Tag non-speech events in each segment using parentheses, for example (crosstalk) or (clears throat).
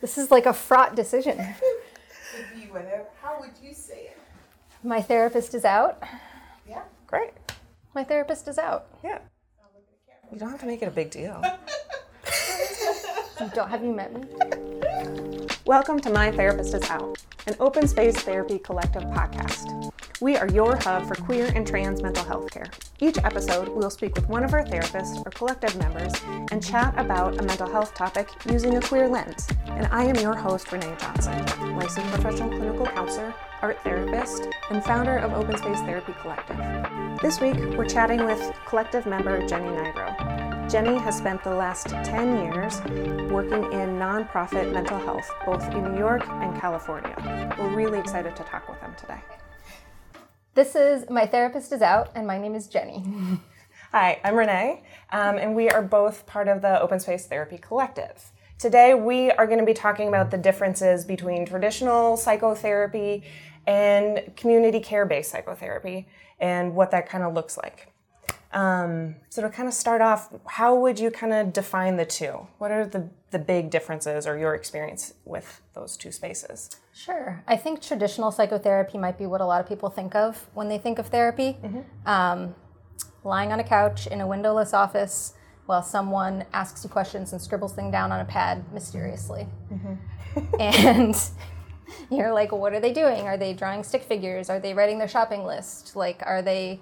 This is like a fraught decision. (laughs) Could be whatever. How would you say it? My therapist is out. Yeah. Great. My therapist is out. Yeah. You don't have to make it a big deal. (laughs) Don't have you met me? (laughs) Welcome to My Therapist is Out, an open space therapy collective podcast. We are your hub for queer and trans mental health care. Each episode, we will speak with one of our therapists or collective members and chat about a mental health topic using a queer lens. And I am your host, Renee Johnson, licensed professional clinical counselor, art therapist, and founder of Open Space Therapy Collective. This week, we're chatting with collective member Jenny Nigro. Jenny has spent the last 10 years working in nonprofit mental health, both in New York and California. We're really excited to talk with them today. This is My Therapist is Out, and my name is Jenny. (laughs) Hi, I'm Renee, um, and we are both part of the Open Space Therapy Collective. Today, we are going to be talking about the differences between traditional psychotherapy and community care based psychotherapy and what that kind of looks like. Um, so to kind of start off, how would you kind of define the two? What are the, the big differences or your experience with those two spaces? Sure. I think traditional psychotherapy might be what a lot of people think of when they think of therapy. Um, lying on a couch in a windowless office while someone asks you questions and scribbles things down on a pad mysteriously. (laughs) and (laughs) you're like, what are they doing? Are they drawing stick figures? Are they writing their shopping list? Like, are they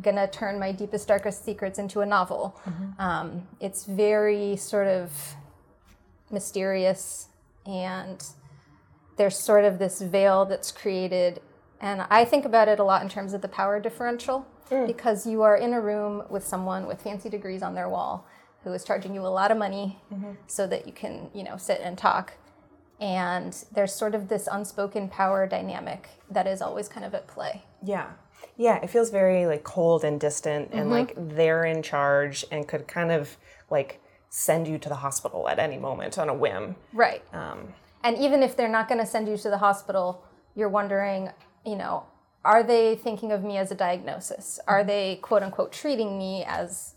gonna turn my deepest, darkest secrets into a novel? Mm-hmm. Um, it's very sort of mysterious and there's sort of this veil that's created and i think about it a lot in terms of the power differential mm. because you are in a room with someone with fancy degrees on their wall who is charging you a lot of money mm-hmm. so that you can you know sit and talk. And there's sort of this unspoken power dynamic that is always kind of at play. Yeah. Yeah, it feels very like cold and distant and Mm-hmm. like they're in charge and could kind of like send you to the hospital at any moment on a whim. right Um, And even if they're not going to send you to the hospital, you're wondering, you know, are they thinking of me as a diagnosis? Are they quote unquote treating me as,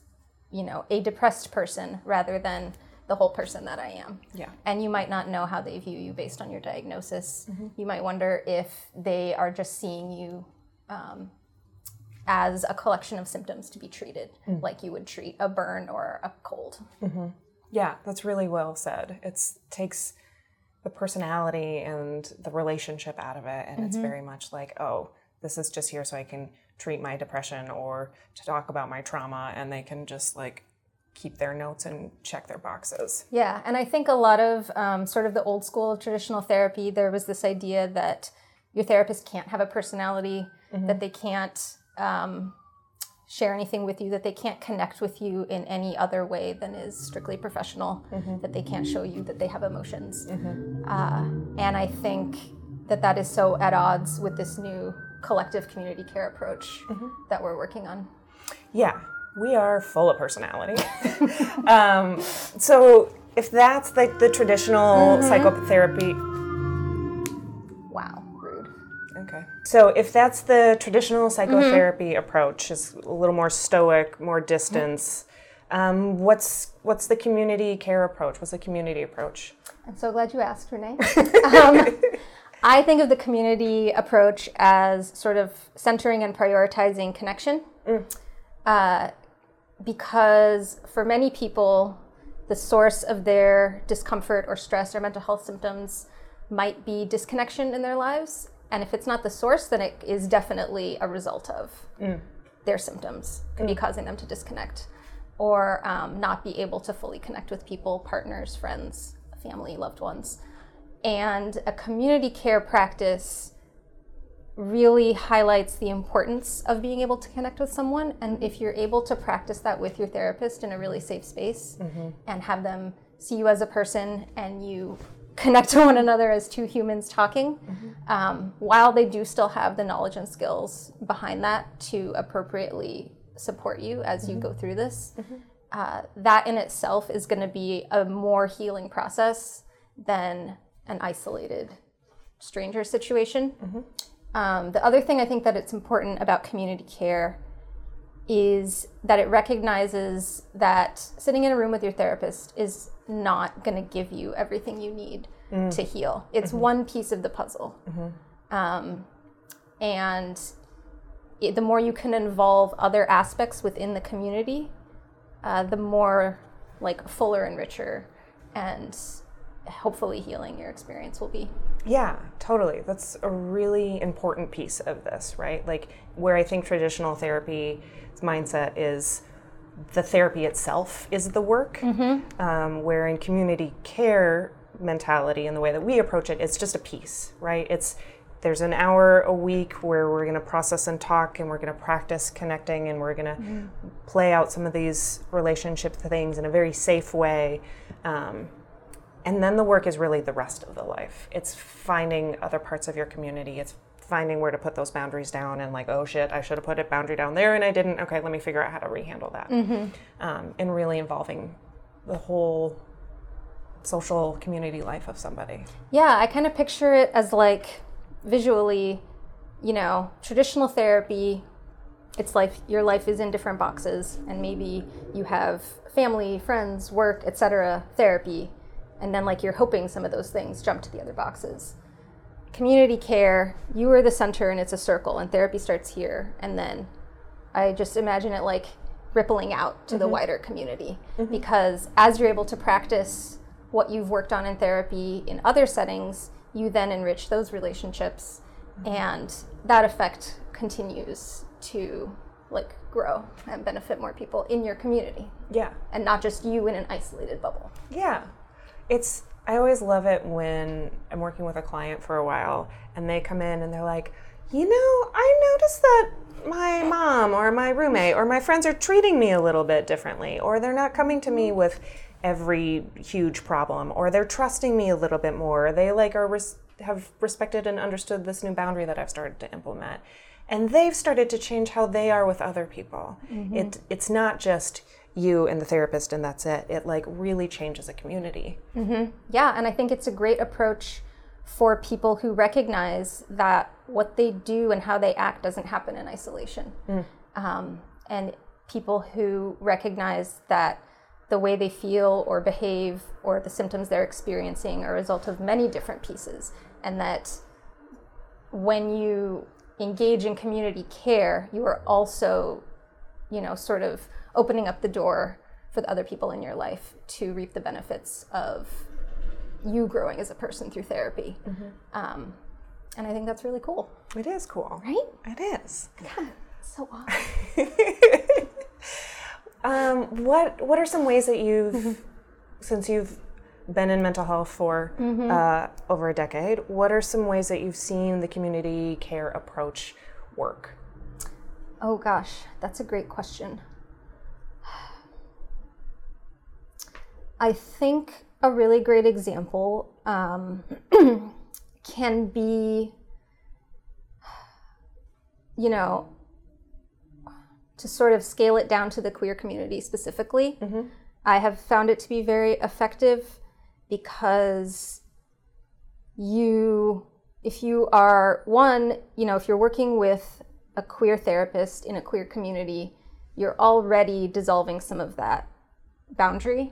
you know, a depressed person rather than the whole person that I am? yeah. And you might not know how they view you based on your diagnosis. You might wonder if they are just seeing you um, as a collection of symptoms to be treated, like you would treat a burn or a cold. Yeah, that's really well said. It takes the personality and the relationship out of it and Mm-hmm. it's very much like, oh, this is just here so I can treat my depression or to talk about my trauma and they can just like keep their notes and check their boxes. Yeah, and I think a lot of um, sort of the old school of traditional therapy, there was this idea that your therapist can't have a personality, that they can't um, share anything with you, that they can't connect with you in any other way than is strictly professional, that they can't show you that they have emotions. Uh, and I think that that is so at odds with this new collective community care approach that we're working on. Yeah, we are full of personality. (laughs) um, so if that's like the traditional psychotherapy, So if that's the traditional psychotherapy approach, is a little more stoic, more distance. Um, what's what's the community care approach? What's the community approach? I'm so glad you asked, Renee. (laughs) um, I think of the community approach as sort of centering and prioritizing connection. Uh, because for many people, the source of their discomfort or stress or mental health symptoms might be disconnection in their lives. And if it's not the source, then it is definitely a result of mm. their symptoms, could be mm. causing them to disconnect or um, not be able to fully connect with people, partners, friends, family, loved ones. And a community care practice really highlights the importance of being able to connect with someone. And if you're able to practice that with your therapist in a really safe space mm-hmm. and have them see you as a person and you connect to one another as two humans talking, um, while they do still have the knowledge and skills behind that to appropriately support you as you go through this, uh, that in itself is going to be a more healing process than an isolated stranger situation. Um, the other thing I think that it's important about community care is that it recognizes that sitting in a room with your therapist is not going to give you everything you need to heal. It's one piece of the puzzle. Um, and it, the more you can involve other aspects within the community, uh, the more like fuller and richer and hopefully healing your experience will be. Yeah, totally. That's a really important piece of this, right? Like where I think traditional therapy mindset is the therapy itself is the work, um, where in community care mentality and the way that we approach it, it's just a piece, right? It's there's an hour a week where we're going to process and talk and we're going to practice connecting and we're going to play out some of these relationship things in a very safe way. Um, and then the work is really the rest of the life. It's finding other parts of your community. It's finding where to put those boundaries down and like, oh shit, I should have put a boundary down there and I didn't. Okay, let me figure out how to rehandle that. Um, and really involving the whole social community life of somebody. Yeah, I kind of picture it as like visually, you know, traditional therapy. It's like your life is in different boxes, and maybe you have family, friends, work, etc. therapy, and then like you're hoping some of those things jump to the other boxes. Community care, you are the center, and it's a circle, and therapy starts here, and then I just imagine it like rippling out to the mm-hmm. wider community mm-hmm. because as you're able to practice what you've worked on in therapy in other settings, you then enrich those relationships mm-hmm. and that effect continues to like grow and benefit more people in your community Yeah. and not just you in an isolated bubble. Yeah. It's I always love it when I'm working with a client for a while and they come in and they're like, "You know, I noticed that my mom or my roommate or my friends are treating me a little bit differently or they're not coming to me with every huge problem or they're trusting me a little bit more. Or they like are res- have respected and understood this new boundary that I've started to implement." And they've started to change how they are with other people. Mm-hmm. It it's not just you and the therapist and that's it. It like really changes a community. Yeah, and I think it's a great approach for people who recognize that what they do and how they act doesn't happen in isolation. Um, and people who recognize that the way they feel or behave or the symptoms they're experiencing are a result of many different pieces, and that when you engage in community care, you are also, you know, sort of opening up the door for the other people in your life to reap the benefits of you growing as a person through therapy. Um, and I think that's really cool, It is cool. right? It is. God, so awesome. (laughs) Um, what What are some ways that you've, since you've been in mental health for uh, over a decade, what are some ways that you've seen the community care approach work? Oh gosh, that's a great question. I think a really great example um, (clears throat) can be, you know, to sort of scale it down to the queer community specifically. I have found it to be very effective because you if you are one you know if you're working with a queer therapist in a queer community you're already dissolving some of that boundary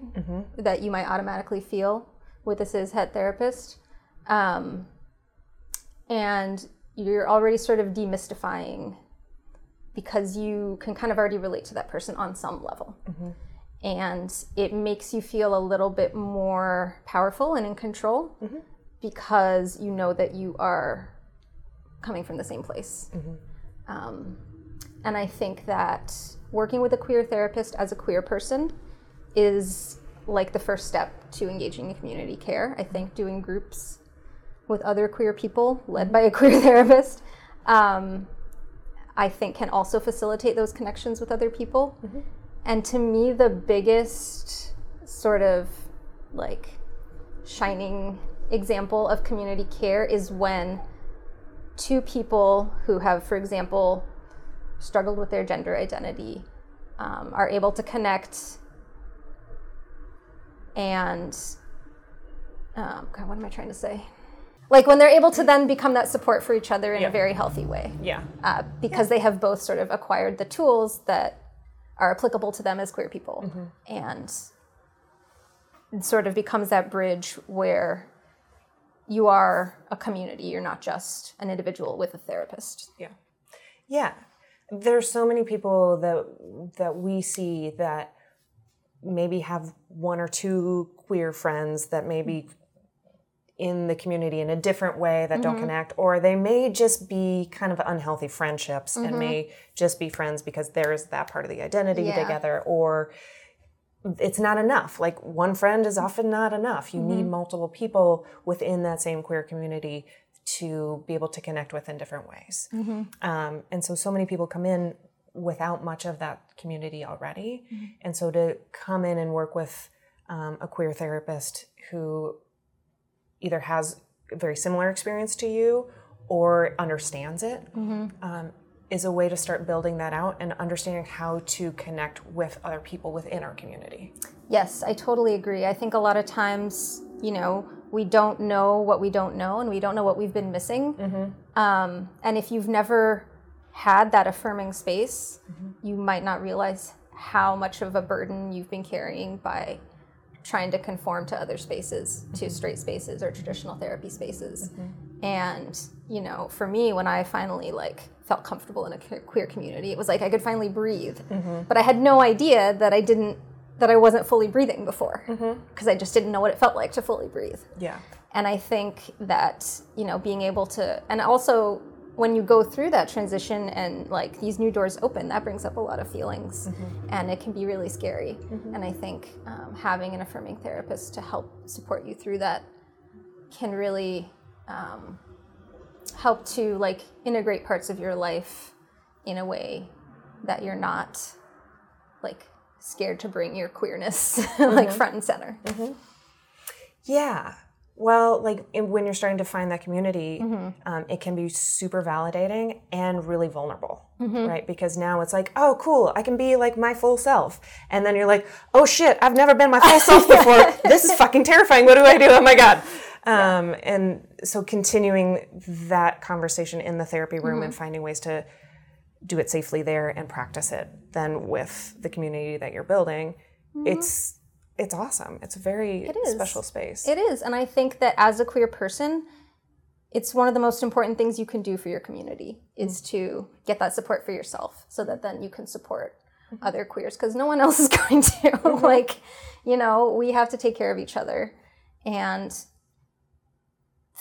that you might automatically feel with a cis het therapist. Um, and you're already sort of demystifying because you can kind of already relate to that person on some level. And it makes you feel a little bit more powerful and in control because you know that you are coming from the same place. Um, and I think that working with a queer therapist as a queer person is like the first step to engaging in community care. I think doing groups with other queer people led by a (laughs) queer therapist. Um, I think can also facilitate those connections with other people. And to me, the biggest sort of like shining example of community care is when two people who have, for example, struggled with their gender identity um, are able to connect and um, God, what am I trying to say? Like when they're able to then become that support for each other in Yeah. a very healthy way Yeah. uh, because they have both sort of acquired the tools that are applicable to them as queer people and it sort of becomes that bridge where you are a community. You're not just an individual with a therapist. Yeah. Yeah. There's so many people that that we see that maybe have one or two queer friends that maybe in the community in a different way that don't mm-hmm. connect or they may just be kind of unhealthy friendships and mm-hmm. may just be friends because there's that part of the identity Yeah. together or it's not enough. Like one friend is often not enough. You need mm-hmm. multiple people within that same queer community to be able to connect with in different ways. Um, and so so many people come in without much of that community already and so to come in and work with um, a queer therapist who either has a very similar experience to you or understands it um, is a way to start building that out and understanding how to connect with other people within our community. Yes, I totally agree. I think a lot of times, you know, we don't know what we don't know and we don't know what we've been missing. Um, and if you've never had that affirming space, mm-hmm. you might not realize how much of a burden you've been carrying by trying to conform to other spaces, to mm-hmm. straight spaces or traditional therapy spaces. Mm-hmm. And, you know, for me, when I finally like felt comfortable in a queer community, it was like I could finally breathe. But I had no idea that I didn't, that I wasn't fully breathing before because I just didn't know what it felt like to fully breathe. Yeah. And I think that, you know, being able to, and also when you go through that transition and like these new doors open, that brings up a lot of feelings and it can be really scary. And I think um, having an affirming therapist to help support you through that can really um, help to like integrate parts of your life in a way that you're not like scared to bring your queerness (laughs) like front and center. Yeah. Well, like when you're starting to find that community, um, it can be super validating and really vulnerable, right? Because now it's like, oh, cool, I can be like my full self. And then you're like, oh shit, I've never been my full self (laughs) before. This is fucking terrifying. What do I do? Oh my God. Um, And so continuing that conversation in the therapy room and finding ways to do it safely there and practice it then with the community that you're building, it's it's awesome. It's a very special space. It is. And I think that as a queer person, it's one of the most important things you can do for your community is mm-hmm. to get that support for yourself so that then you can support mm-hmm. other queers because no one else is (laughs) going to. Mm-hmm. like, you know, we have to take care of each other. And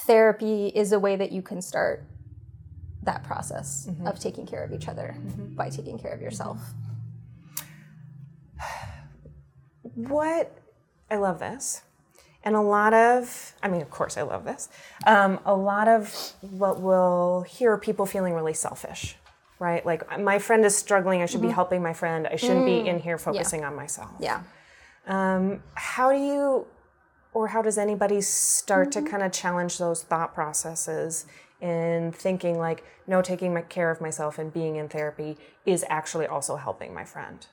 therapy is a way that you can start that process of taking care of each other by taking care of yourself. What I love this, and a lot of, I mean, of course, I love this. Um, a lot of what we'll hear people feeling really selfish, right? Like my friend is struggling, I should be helping my friend. I shouldn't be in here focusing on myself. Yeah. Um, how do you, or how does anybody start to kind of challenge those thought processes in thinking like, no, taking my care of myself and being in therapy is actually also helping my friend?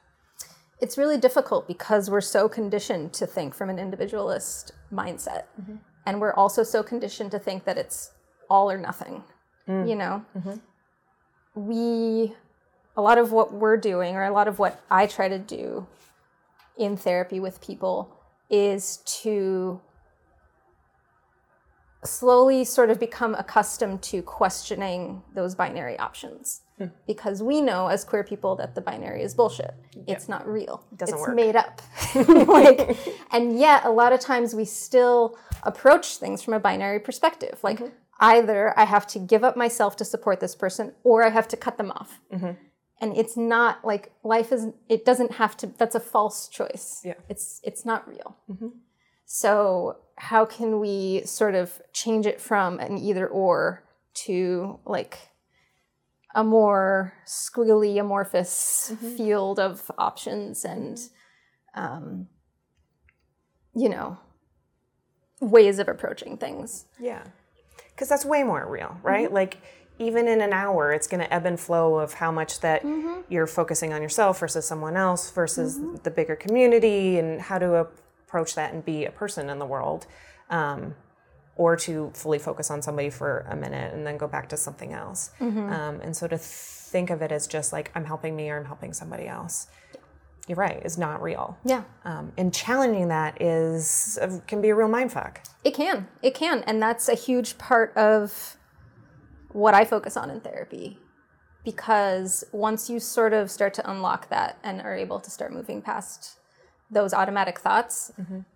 It's really difficult because we're so conditioned to think from an individualist mindset. Mm-hmm. And we're also so conditioned to think that it's all or nothing mm. you know? Mm-hmm. We a lot of what we're doing or a lot of what i try to do in therapy with people is to slowly sort of become accustomed to questioning those binary options. Hmm. Because we know as queer people that the binary is bullshit. It's not real. It doesn't it's work. made up. (laughs) Like and yet a lot of times we still approach things from a binary perspective. Like mm-hmm. either i have to give up myself to support this person or i have to cut them off. Mm-hmm. And it's not like life is it doesn't have to that's a false choice. Yeah. it's it's not real mm-hmm. So how can we sort of change it from an either or to like a more squiggly amorphous mm-hmm. field of options and um, you know ways of approaching things? Yeah. Because that's way more real, mm-hmm. right? Like, even in an hour, it's going to ebb and flow of how much that mm-hmm. you're focusing on yourself versus someone else versus the bigger community and how to approach that and be a person in the world. Um, or to fully focus on somebody for a minute and then go back to something else. Um, and so to think of it as just like I'm helping me or I'm helping somebody else, you're right, is not real. yeah Um, and challenging that is uh, can be a real mind fuck It can. It can. And that's a huge part of what I focus on in therapy. Because once you sort of start to unlock that and are able to start moving past those automatic thoughts,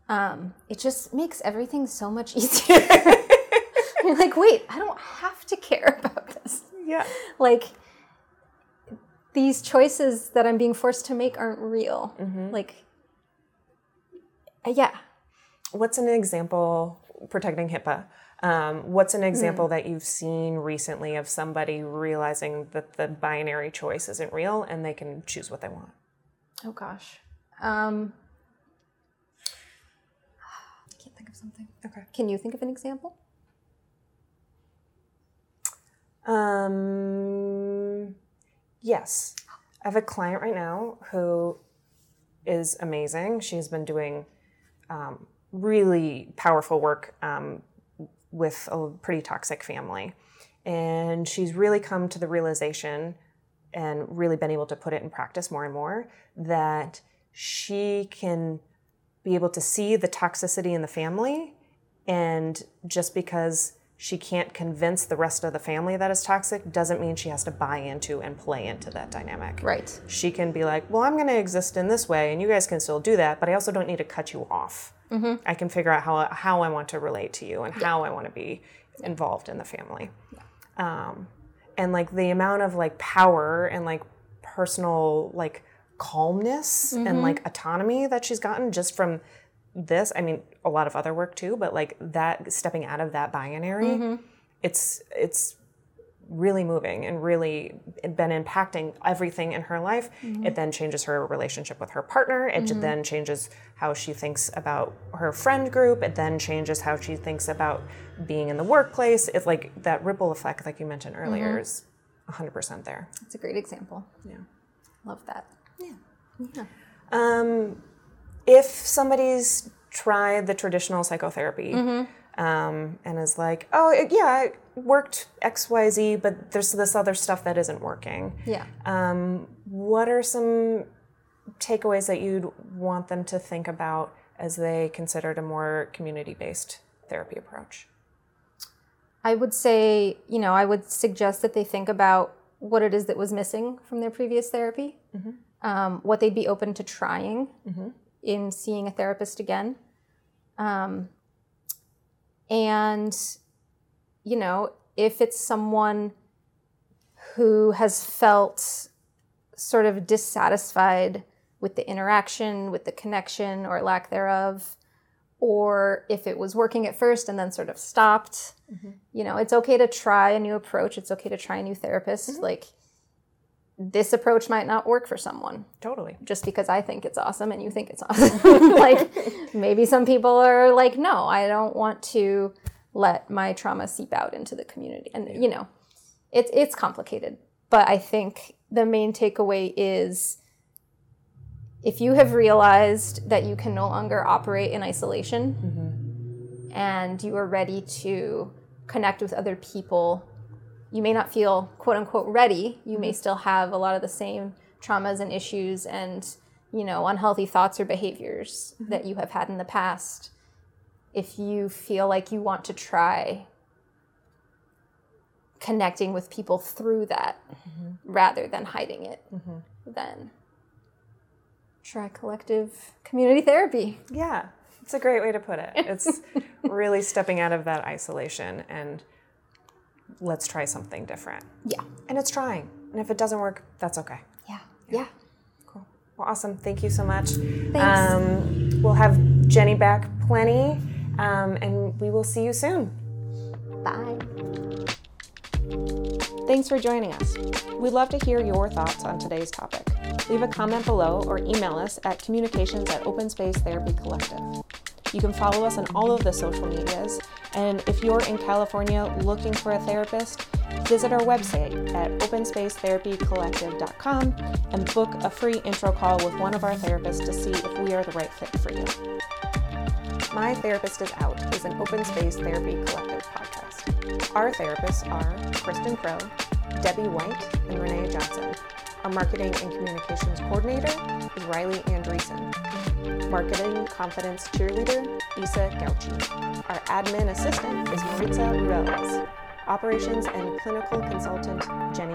um, it just makes everything so much (laughs) easier. You're like, wait, I don't have to care about this. Yeah. Like, these choices that I'm being forced to make aren't real. Like, uh, yeah. What's an example, protecting HIPAA? Um, what's an example that you've seen recently of somebody realizing that the binary choice isn't real and they can choose what they want? Oh gosh. Um, I can't think of something. Okay. Can you think of an example? Um, yes. I have a client right now who is amazing. She's been doing um, really powerful work um, with a pretty toxic family. And she's really come to the realization and really been able to put it in practice more and more that she can be able to see the toxicity in the family and just because she can't convince the rest of the family that it's toxic doesn't mean she has to buy into and play into that dynamic. Right. She can be like, well, I'm going to exist in this way, and you guys can still do that, but I also don't need to cut you off. I can figure out how, how I want to relate to you and how I want to be involved in the family. Um, and like the amount of like power and like personal like calmness and mm-hmm. like autonomy that she's gotten just from this. I mean a lot of other work too but like that stepping out of that binary mm-hmm. it's it's really moving and really been impacting everything in her life. Mm-hmm. It then changes her relationship with her partner. It then changes how she thinks about her friend group. It then changes how she thinks about being in the workplace. It's like that ripple effect like you mentioned earlier is 100% there. That's a great example. yeah. Love that. Um, if somebody's tried the traditional psychotherapy um, and is like, oh, it- yeah, it worked X, Y, Z, but there's this other stuff that isn't working. Yeah. Um, what are some takeaways that you'd want them to think about as they considered a more community based therapy approach? I would say, you know, I would suggest that they think about what it is that was missing from their previous therapy, um, what they'd be open to trying in seeing a therapist again. Um, and, you know, if it's someone who has felt sort of dissatisfied with the interaction, with the connection or lack thereof, or if it was working at first and then sort of stopped. You know, it's okay to try a new approach. It's okay to try a new therapist. Like, this approach might not work for someone Totally. just because I think it's awesome and you think it's awesome. (laughs) like, maybe some people are like, no, I don't want to let my trauma seep out into the community. And, you know, it's, it's complicated. But I think the main takeaway is if you have realized that you can no longer operate in isolation mm-hmm. and you are ready to connect with other people, you may not feel quote unquote ready. You may mm-hmm. still have a lot of the same traumas and issues and, you know, unhealthy thoughts or behaviors mm-hmm. that you have had in the past. If you feel like you want to try connecting with people through that mm-hmm. rather than hiding it, then try collective community therapy. Yeah, it's a great way to put it. It's (laughs) really stepping out of that isolation and let's try something different. Yeah. And it's trying. And if it doesn't work, that's okay. Yeah. Yeah. Cool. Well, awesome. Thank you so much. Thanks. Um, we'll have Jenny back plenty, um, and we will see you soon. Bye. Thanks for joining us. We'd love to hear your thoughts on today's topic. Leave a comment below or email us at communications at Open Space Therapy Collective. You can follow us on all of the social medias, and if you're in California looking for a therapist, visit our website at openspacetherapycollective.com and book a free intro call with one of our therapists to see if we are the right fit for you. My Therapist is Out is an open space therapy collective podcast. Our therapists are Kristen Crow, Debbie White, and Renee Johnson. Our marketing and communications coordinator is Riley Andreessen. Marketing confidence cheerleader, Isa Gauchi. Our admin assistant is Maritza Ruelas. Operations and clinical consultant, Jenny